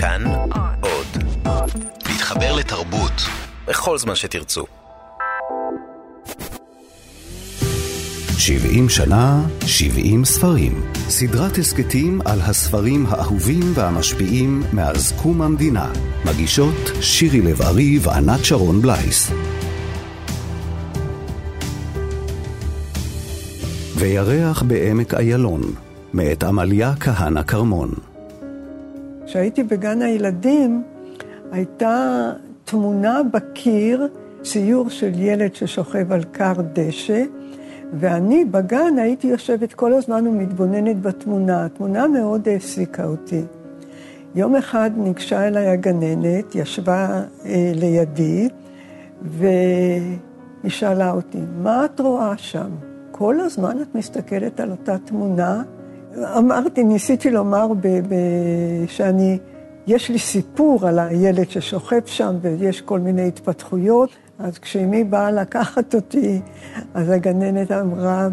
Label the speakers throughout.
Speaker 1: כאן עוד. להתחבר לתרבות בכל זמן שתרצו.
Speaker 2: 70 שנה, 70 ספרים. סדרת הסכתים על הספרים האהובים והמשפיעים מאז קום המדינה. מגישות שירי לב-ארי וענת שרון בלייס. וירח בעמק איילון, מאת עמליה כהנא כרמון.
Speaker 3: כשהייתי בגן הילדים, הייתה תמונה בקיר, ציור של ילד ששוכב על כר דשא, ואני בגן הייתי יושבת כל הזמן ומתבוננת בתמונה. התמונה מאוד העסיקה אותי. יום אחד ניגשה אליי הגננת, ישבה אה, לידי, והיא שאלה אותי, מה את רואה שם? כל הזמן את מסתכלת על אותה תמונה? אמרתי, ניסיתי לומר ב, ב, שאני, יש לי סיפור על הילד ששוכב שם ויש כל מיני התפתחויות. אז כשאמי באה לקחת אותי, אז הגננת אמרה,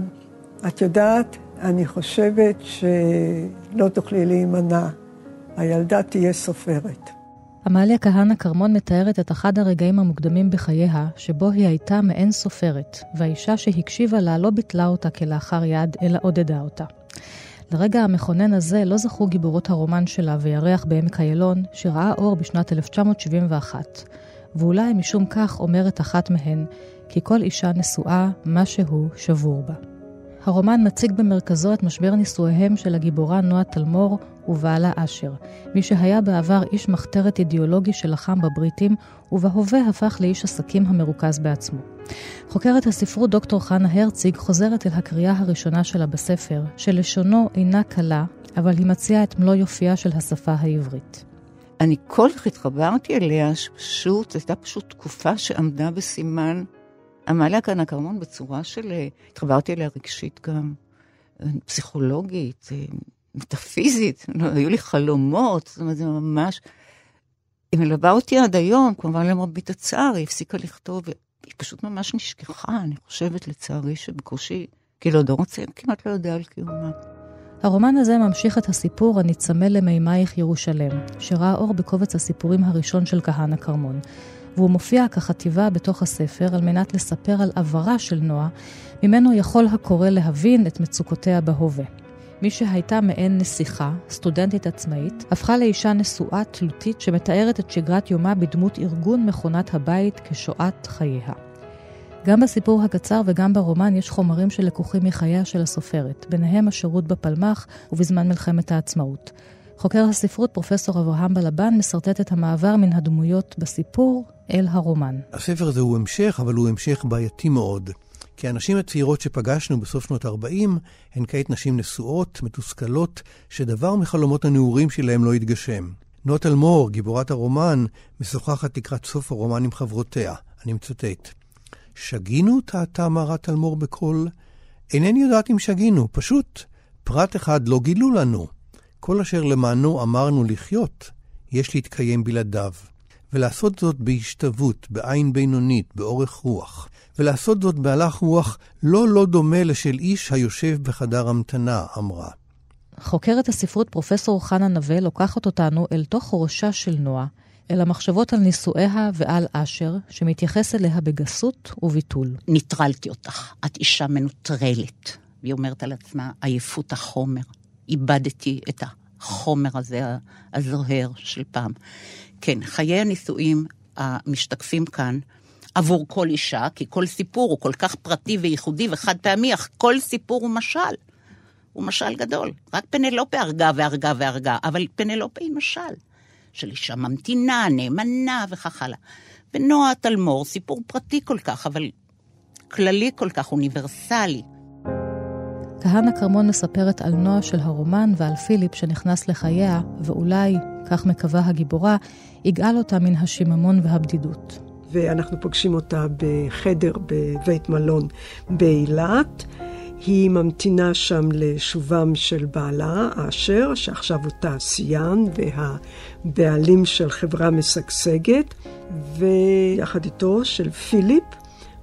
Speaker 3: את יודעת, אני חושבת שלא תוכלי להימנע, הילדה תהיה סופרת.
Speaker 4: עמליה כהנא כרמון מתארת את אחד הרגעים המוקדמים בחייה, שבו היא הייתה מעין סופרת, והאישה שהקשיבה לה לא ביטלה אותה כלאחר יד, אלא עודדה אותה. לרגע המכונן הזה לא זכו גיבורות הרומן שלה וירח בעמק איילון, שראה אור בשנת 1971. ואולי משום כך אומרת אחת מהן, כי כל אישה נשואה, משהו שבור בה. הרומן מציג במרכזו את משבר נישואיהם של הגיבורה נועה תלמור ובעלה אשר, מי שהיה בעבר איש מחתרת אידיאולוגי שלחם בבריטים, ובהווה הפך לאיש עסקים המרוכז בעצמו. חוקרת הספרות דוקטור חנה הרציג חוזרת אל הקריאה הראשונה שלה בספר, שלשונו אינה קלה, אבל היא מציעה את מלוא יופייה של השפה העברית.
Speaker 5: אני כל כך התחברתי אליה, שפשוט, הייתה פשוט תקופה שעמדה בסימן. עמליה כאן הכרמון בצורה של, אה, התחברתי אליה רגשית גם, אה, פסיכולוגית, אה, מטאפיזית, לא, היו לי חלומות, זאת אומרת, זה ממש... היא מלווה אותי עד היום, כמובן למרבית הצער, היא הפסיקה לכתוב, היא פשוט ממש נשכחה, אני חושבת, לצערי, שבקושי, כאילו, דור הצעיר כמעט לא יודע על קיומה.
Speaker 4: הרומן הזה ממשיך את הסיפור "הנצמא למימייך ירושלם", שראה אור בקובץ הסיפורים הראשון של כהנא כרמון, והוא מופיע כחטיבה בתוך הספר על מנת לספר על עברה של נועה, ממנו יכול הקורא להבין את מצוקותיה בהווה. מי שהייתה מעין נסיכה, סטודנטית עצמאית, הפכה לאישה נשואה תלותית שמתארת את שגרת יומה בדמות ארגון מכונת הבית כשואת חייה. גם בסיפור הקצר וגם ברומן יש חומרים שלקוחים מחייה של הסופרת, ביניהם השירות בפלמ"ח ובזמן מלחמת העצמאות. חוקר הספרות פרופסור אברהם בלבן משרטט את המעבר מן הדמויות בסיפור אל הרומן.
Speaker 6: הספר הזה הוא המשך, אבל הוא המשך בעייתי מאוד. כי הנשים הצעירות שפגשנו בסוף שנות ה-40 הן כעת נשים נשואות, מתוסכלות, שדבר מחלומות הנעורים שלהם לא התגשם. נוט אלמור, גיבורת הרומן, משוחחת לקראת סוף הרומן עם חברותיה. אני מצטט: שגינו? טעתה מרת תלמור בקול. אינני יודעת אם שגינו, פשוט פרט אחד לא גילו לנו. כל אשר למענו אמרנו לחיות, יש להתקיים בלעדיו. ולעשות זאת בהשתוות, בעין בינונית, באורך רוח. ולעשות זאת בהלך רוח לא לא דומה לשל איש היושב בחדר המתנה, אמרה.
Speaker 4: חוקרת הספרות פרופסור חנה נווה לוקחת אותנו אל תוך ראשה של נועה, אל המחשבות על נישואיה ועל אשר, שמתייחס אליה בגסות וביטול.
Speaker 5: ניטרלתי אותך, את אישה מנוטרלת. והיא אומרת על עצמה, עייפות החומר. איבדתי את החומר הזה, הזוהר של פעם. כן, חיי הנישואים המשתקפים כאן, עבור כל אישה, כי כל סיפור הוא כל כך פרטי וייחודי וחד פעמי, אך כל סיפור הוא משל. הוא משל גדול. רק פנלופה הרגה והרגה והרגה, אבל פנלופה היא משל. של אישה ממתינה, נאמנה וכך הלאה. ונועה תלמור, סיפור פרטי כל כך, אבל כללי כל כך, אוניברסלי.
Speaker 4: כהנא כרמון מספרת על נועה של הרומן ועל פיליפ שנכנס לחייה, ואולי, כך מקווה הגיבורה, יגאל אותה מן השיממון והבדידות.
Speaker 3: ואנחנו פוגשים אותה בחדר בבית מלון באילת. היא ממתינה שם לשובם של בעלה, אשר, שעכשיו הוא תעשיין והבעלים של חברה משגשגת, ויחד איתו של פיליפ,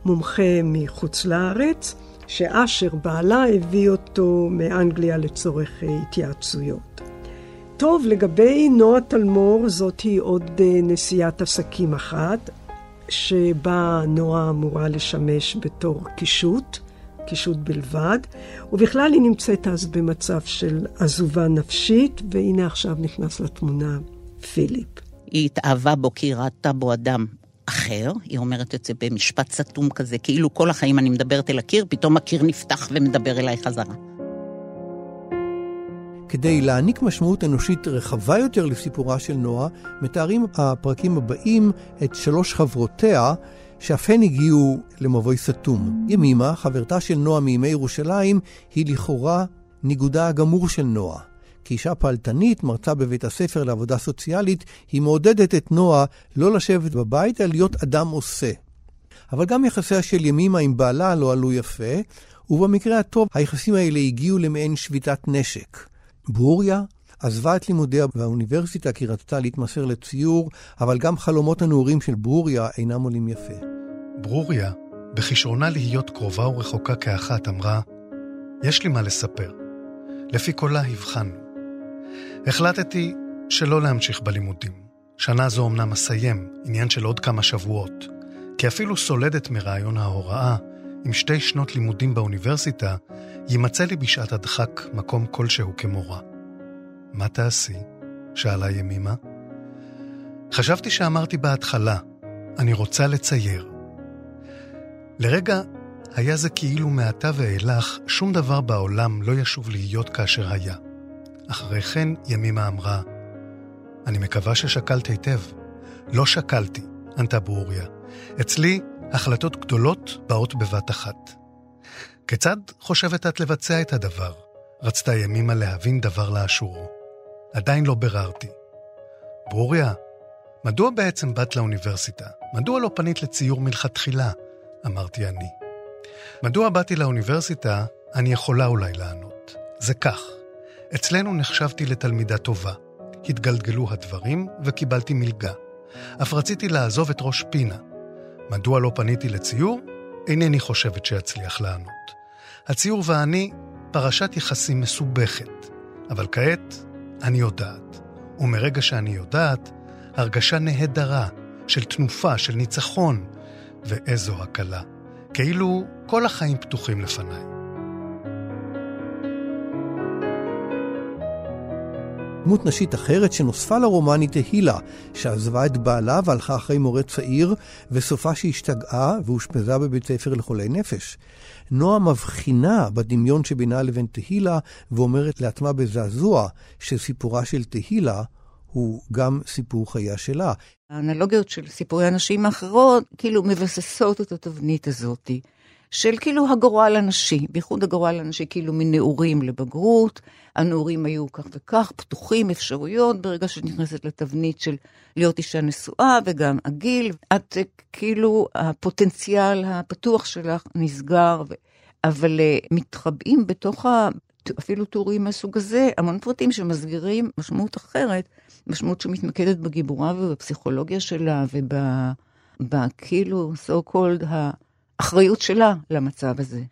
Speaker 3: מומחה מחוץ לארץ, שאשר בעלה הביא אותו מאנגליה לצורך התייעצויות. טוב, לגבי נועה תלמור, זאת היא עוד אה, נשיאת עסקים אחת, שבה נועה אמורה לשמש בתור קישוט, קישוט בלבד, ובכלל היא נמצאת אז במצב של עזובה נפשית, והנה עכשיו נכנס לתמונה פיליפ.
Speaker 5: היא התאהבה בו כי ראתה בו אדם אחר, היא אומרת את זה במשפט סתום כזה, כאילו כל החיים אני מדברת אל הקיר, פתאום הקיר נפתח ומדבר אליי חזרה.
Speaker 6: כדי להעניק משמעות אנושית רחבה יותר לסיפורה של נועה, מתארים הפרקים הבאים את שלוש חברותיה, שאף הן הגיעו למבוי סתום. ימימה, חברתה של נועה מימי ירושלים, היא לכאורה ניגודה הגמור של נועה. כאישה פעלתנית, מרצה בבית הספר לעבודה סוציאלית, היא מעודדת את נועה לא לשבת בבית, אלא להיות אדם עושה. אבל גם יחסיה של ימימה עם בעלה לא עלו יפה, ובמקרה הטוב היחסים האלה הגיעו למעין שביתת נשק. ברוריה עזבה את לימודיה באוניברסיטה כי רצתה להתמסר לציור, אבל גם חלומות הנעורים של ברוריה אינם עולים יפה.
Speaker 7: ברוריה, בכישרונה להיות קרובה ורחוקה כאחת, אמרה, יש לי מה לספר. לפי קולה הבחנו. החלטתי שלא להמשיך בלימודים. שנה זו אמנם אסיים, עניין של עוד כמה שבועות, כי אפילו סולדת מרעיון ההוראה, עם שתי שנות לימודים באוניברסיטה, יימצא לי בשעת הדחק מקום כלשהו כמורה. מה תעשי? שאלה ימימה. חשבתי שאמרתי בהתחלה, אני רוצה לצייר. לרגע היה זה כאילו מעתה ואילך שום דבר בעולם לא ישוב להיות כאשר היה. אחרי כן ימימה אמרה, אני מקווה ששקלת היטב. לא שקלתי, ענתה ברוריה. אצלי החלטות גדולות באות בבת אחת. כיצד חושבת את לבצע את הדבר? רצתה ימימה להבין דבר לאשורו. עדיין לא ביררתי. ברוריה, מדוע בעצם באת לאוניברסיטה? מדוע לא פנית לציור מלכתחילה? אמרתי אני. מדוע באתי לאוניברסיטה? אני יכולה אולי לענות. זה כך, אצלנו נחשבתי לתלמידה טובה. התגלגלו הדברים וקיבלתי מלגה. אף רציתי לעזוב את ראש פינה. מדוע לא פניתי לציור? אינני חושבת שאצליח לענות. הציור ואני פרשת יחסים מסובכת, אבל כעת אני יודעת. ומרגע שאני יודעת, הרגשה נהדרה של תנופה, של ניצחון, ואיזו הקלה. כאילו כל החיים פתוחים לפניי.
Speaker 6: דמות נשית אחרת שנוספה לרומן היא תהילה, שעזבה את בעלה והלכה אחרי מורה צעיר, וסופה שהשתגעה ואושפזה בבית ספר לחולי נפש. נועה מבחינה בדמיון שבינה לבין תהילה, ואומרת לעצמה בזעזוע שסיפורה של תהילה הוא גם סיפור חייה שלה.
Speaker 5: האנלוגיות של סיפורי הנשים האחרות כאילו מבססות את התבנית הזאת. של כאילו הגורל הנשי, בייחוד הגורל הנשי כאילו מנעורים לבגרות, הנעורים היו כך וכך, פתוחים, אפשרויות, ברגע שאת נכנסת לתבנית של להיות אישה נשואה וגם הגיל, את כאילו הפוטנציאל הפתוח שלך נסגר, ו... אבל uh, מתחבאים בתוך ה... אפילו טורים מהסוג הזה, המון פרטים שמסגירים משמעות אחרת, משמעות שמתמקדת בגיבורה ובפסיכולוגיה שלה ובכאילו, so called, האחריות שלה למצב הזה.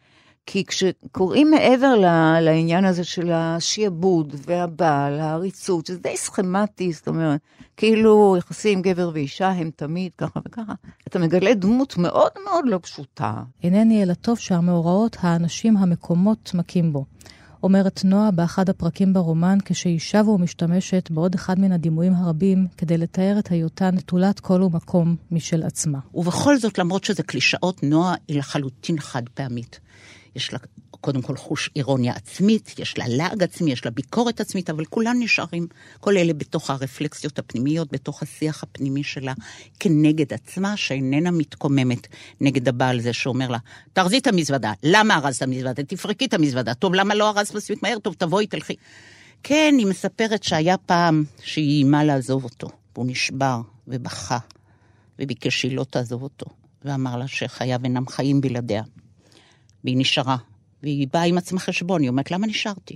Speaker 5: כי כשקוראים מעבר לעניין הזה של השיעבוד והבעל, העריצות, שזה די סכמטי, זאת אומרת, כאילו יחסים גבר ואישה הם תמיד ככה וככה, אתה מגלה דמות מאוד מאוד לא פשוטה.
Speaker 4: אינני אלא טוב שהמאורעות, האנשים, המקומות מכים בו. אומרת נועה באחד הפרקים ברומן, כשהיא שבה ומשתמשת בעוד אחד מן הדימויים הרבים כדי לתאר את היותה נטולת כל ומקום משל עצמה.
Speaker 5: ובכל זאת, למרות שזה קלישאות, נועה היא לחלוטין חד פעמית. יש לה קודם כל חוש אירוניה עצמית, יש לה לעג עצמי, יש לה ביקורת עצמית, אבל כולם נשארים, כל אלה בתוך הרפלקסיות הפנימיות, בתוך השיח הפנימי שלה כנגד עצמה, שאיננה מתקוממת נגד הבעל זה שאומר לה, תארזי את המזוודה, למה ארזת המזוודה? תפרקי את המזוודה, טוב, למה לא ארזת מספיק מהר? טוב, תבואי, תלכי. כן, היא מספרת שהיה פעם שהיא איימה לעזוב אותו, והוא נשבר ובכה, וביקש שהיא לא תעזוב אותו, ואמר לה שחייו אינם חיים בלעדיה. והיא נשארה. והיא באה עם עצמה חשבון, היא אומרת, למה נשארתי?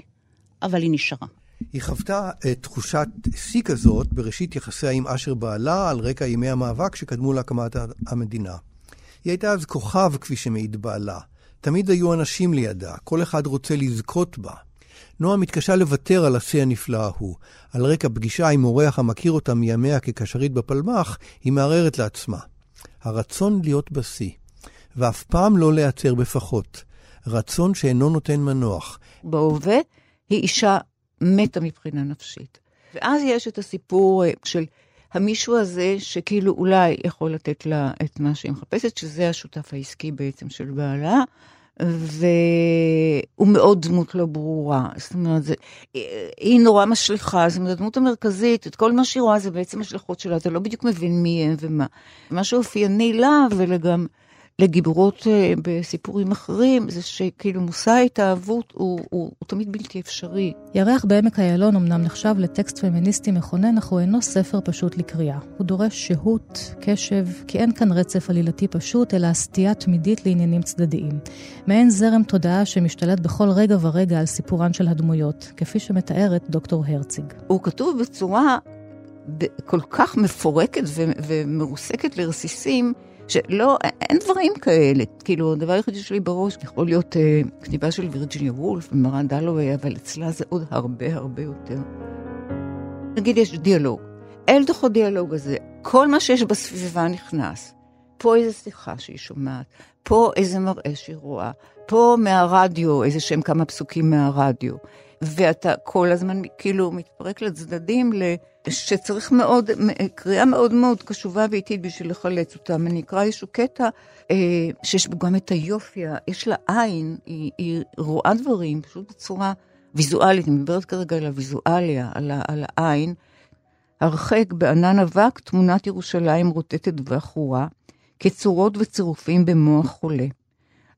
Speaker 5: אבל היא נשארה.
Speaker 6: היא חוותה את תחושת שיא כזאת בראשית יחסיה עם אשר בעלה על רקע ימי המאבק שקדמו להקמת המדינה. היא הייתה אז כוכב, כפי שמעיד בעלה. תמיד היו אנשים לידה, כל אחד רוצה לזכות בה. נועה מתקשה לוותר על השיא הנפלא ההוא. על רקע פגישה עם אורח המכיר אותה מימיה כקשרית בפלמ"ח, היא מערערת לעצמה. הרצון להיות בשיא, ואף פעם לא להיעצר בפחות. רצון שאינו נותן מנוח.
Speaker 8: בהווה היא אישה מתה מבחינה נפשית. ואז יש את הסיפור אה, של המישהו הזה, שכאילו אולי יכול לתת לה את מה שהיא מחפשת, שזה השותף העסקי בעצם של בעלה, והוא מאוד דמות לא ברורה. זאת אומרת, זה, היא נורא משליכה, זאת אומרת, הדמות המרכזית, את כל מה שהיא רואה זה בעצם השלכות שלה, אתה לא בדיוק מבין מי הם ומה. מה שאופייני לה ולגם... לגיבורות אה, בסיפורים אחרים, זה שכאילו מושא ההתאהבות הוא, הוא, הוא תמיד בלתי אפשרי.
Speaker 4: ירח בעמק איילון אמנם נחשב לטקסט פמיניסטי מכונן, אך הוא אינו ספר פשוט לקריאה. הוא דורש שהות, קשב, כי אין כאן רצף עלילתי פשוט, אלא סטייה תמידית לעניינים צדדיים. מעין זרם תודעה שמשתלט בכל רגע ורגע על סיפורן של הדמויות, כפי שמתארת דוקטור הרציג.
Speaker 8: הוא כתוב בצורה כל כך מפורקת ומרוסקת לרסיסים, שלא, אין דברים כאלה. כאילו, הדבר היחידי שלי בראש יכול להיות אה, כתיבה של וירג'יניה וולף ומרה דלווי, אבל אצלה זה עוד הרבה הרבה יותר. נגיד יש דיאלוג. אל תוך הדיאלוג הזה, כל מה שיש בסביבה נכנס. פה איזה שיחה שהיא שומעת, פה איזה מראה שהיא רואה, פה מהרדיו, איזה שהם כמה פסוקים מהרדיו. ואתה כל הזמן כאילו מתפרק לצדדים שצריך מאוד, קריאה מאוד מאוד קשובה ואיטית בשביל לחלץ אותם. אני אקרא איזשהו קטע אה, שיש בו גם את היופי, יש לה עין, היא, היא רואה דברים פשוט בצורה ויזואלית, אני מדברת כרגע על הוויזואליה, על, על העין. הרחק בענן אבק תמונת ירושלים רוטטת ועכורה, כצורות וצירופים במוח חולה.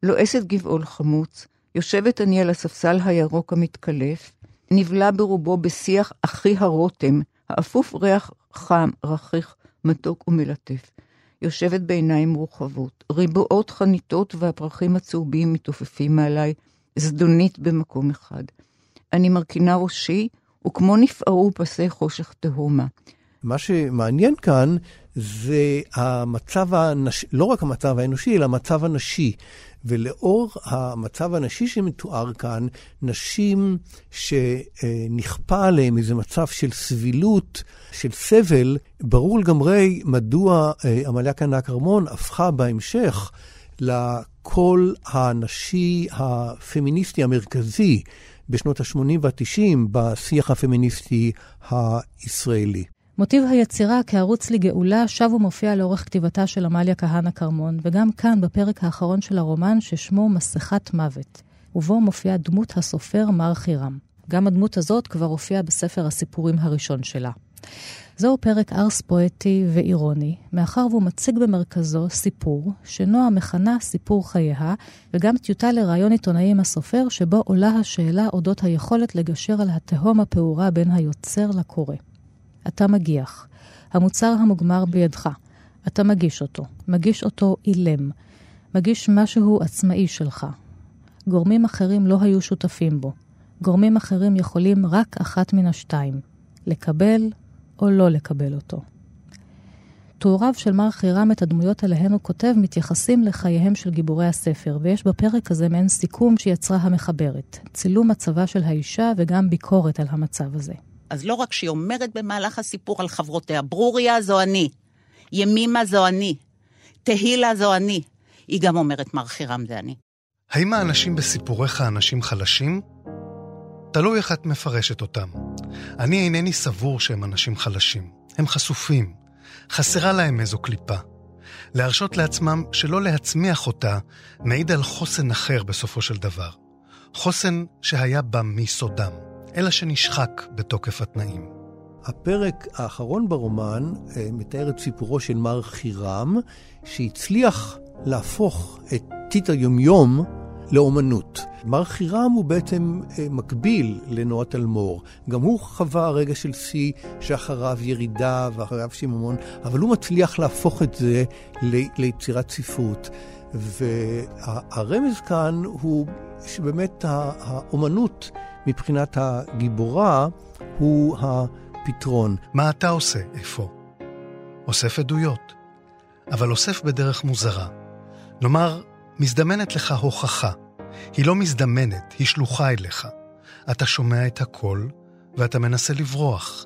Speaker 8: לועסת גבעול חמוץ, יושבת אני על הספסל הירוק המתקלף, נבלע ברובו בשיח אחי הרותם, האפוף ריח חם, רכיך, מתוק ומלטף. יושבת בעיניים מורחבות, ריבועות חניתות והפרחים הצהובים מתעופפים מעליי, זדונית במקום אחד. אני מרכינה ראשי, וכמו נפערו פסי חושך תהומה.
Speaker 6: מה שמעניין כאן זה המצב הנשי, לא רק המצב האנושי, אלא המצב הנשי. ולאור המצב הנשי שמתואר כאן, נשים שנכפה עליהן איזה מצב של סבילות, של סבל, ברור לגמרי מדוע אה, עמליה קנה כרמון הפכה בהמשך לקול הנשי הפמיניסטי המרכזי בשנות ה-80 וה-90 בשיח הפמיניסטי הישראלי.
Speaker 4: מוטיב היצירה כערוץ לגאולה שב ומופיע לאורך כתיבתה של עמליה כהנא כרמון, וגם כאן בפרק האחרון של הרומן ששמו מסכת מוות, ובו מופיעה דמות הסופר מר חירם. גם הדמות הזאת כבר הופיעה בספר הסיפורים הראשון שלה. זהו פרק ארס פואטי ואירוני, מאחר והוא מציג במרכזו סיפור, שנועה מכנה סיפור חייה, וגם טיוטה לראיון עיתונאי עם הסופר, שבו עולה השאלה אודות היכולת לגשר על התהום הפעורה בין היוצר לקורא. אתה מגיח. המוצר המוגמר בידך. אתה מגיש אותו. מגיש אותו אילם. מגיש משהו עצמאי שלך. גורמים אחרים לא היו שותפים בו. גורמים אחרים יכולים רק אחת מן השתיים, לקבל או לא לקבל אותו. תיאוריו של מר חירם את הדמויות עליהן הוא כותב מתייחסים לחייהם של גיבורי הספר, ויש בפרק הזה מעין סיכום שיצרה המחברת, צילום מצבה של האישה וגם ביקורת על המצב הזה.
Speaker 5: אז לא רק שהיא אומרת במהלך הסיפור על חברותיה, ברוריה זו אני, ימימה זו אני, תהילה זו אני, היא גם אומרת מר חירם זה אני.
Speaker 7: האם האנשים בסיפוריך אנשים חלשים? תלוי איך את מפרשת אותם. אני אינני סבור שהם אנשים חלשים. הם חשופים. חסרה להם איזו קליפה. להרשות לעצמם שלא להצמיח אותה מעיד על חוסן אחר בסופו של דבר. חוסן שהיה בה מיסודם. אלא שנשחק בתוקף התנאים.
Speaker 6: הפרק האחרון ברומן אה, מתאר את סיפורו של מר חירם, שהצליח להפוך את טיט היומיום לאומנות. מר חירם הוא בעצם אה, מקביל לנועה תלמור. גם הוא חווה רגע של שיא שאחריו ירידה ואחריו שיממון, אבל הוא מצליח להפוך את זה ליצירת ספרות. והרמז כאן הוא שבאמת האומנות מבחינת הגיבורה הוא הפתרון.
Speaker 7: מה אתה עושה? איפה? אוסף עדויות, אבל אוסף בדרך מוזרה. נאמר, מזדמנת לך הוכחה. היא לא מזדמנת, היא שלוחה אליך. אתה שומע את הקול ואתה מנסה לברוח.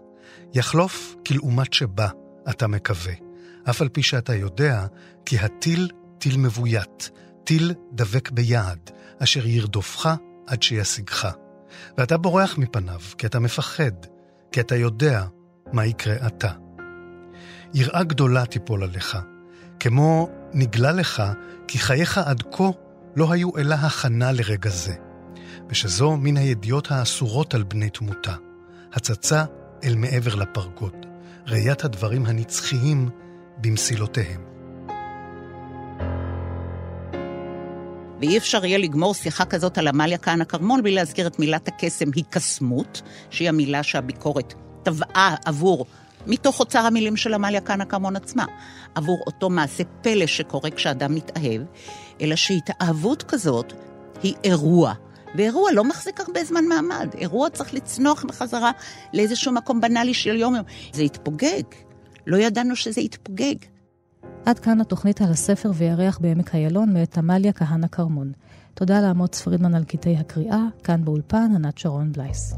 Speaker 7: יחלוף כלעומת שבא, אתה מקווה, אף על פי שאתה יודע כי הטיל טיל מבוית, טיל דבק ביעד, אשר ירדופך עד שישיגך. ואתה בורח מפניו, כי אתה מפחד, כי אתה יודע מה יקרה עתה. יראה גדולה תיפול עליך, כמו נגלה לך כי חייך עד כה לא היו אלא הכנה לרגע זה, ושזו מן הידיעות האסורות על בני תמותה, הצצה אל מעבר לפרגוד, ראיית הדברים הנצחיים במסילותיהם.
Speaker 5: ואי אפשר יהיה לגמור שיחה כזאת על עמליה כהנא כרמון בלי להזכיר את מילת הקסם היקסמות, שהיא המילה שהביקורת טבעה עבור, מתוך אוצר המילים של עמליה כהנא כרמון עצמה, עבור אותו מעשה פלא שקורה כשאדם מתאהב, אלא שהתאהבות כזאת היא אירוע. ואירוע לא מחזיק הרבה זמן מעמד. אירוע צריך לצנוח בחזרה לאיזשהו מקום בנאלי של יום-יום. זה יתפוגג. לא ידענו שזה יתפוגג.
Speaker 9: עד כאן התוכנית על הספר וירח בעמק איילון מאת עמליה כהנא כרמון. תודה לאמוץ פרידמן על קטעי הקריאה, כאן באולפן ענת שרון בלייס.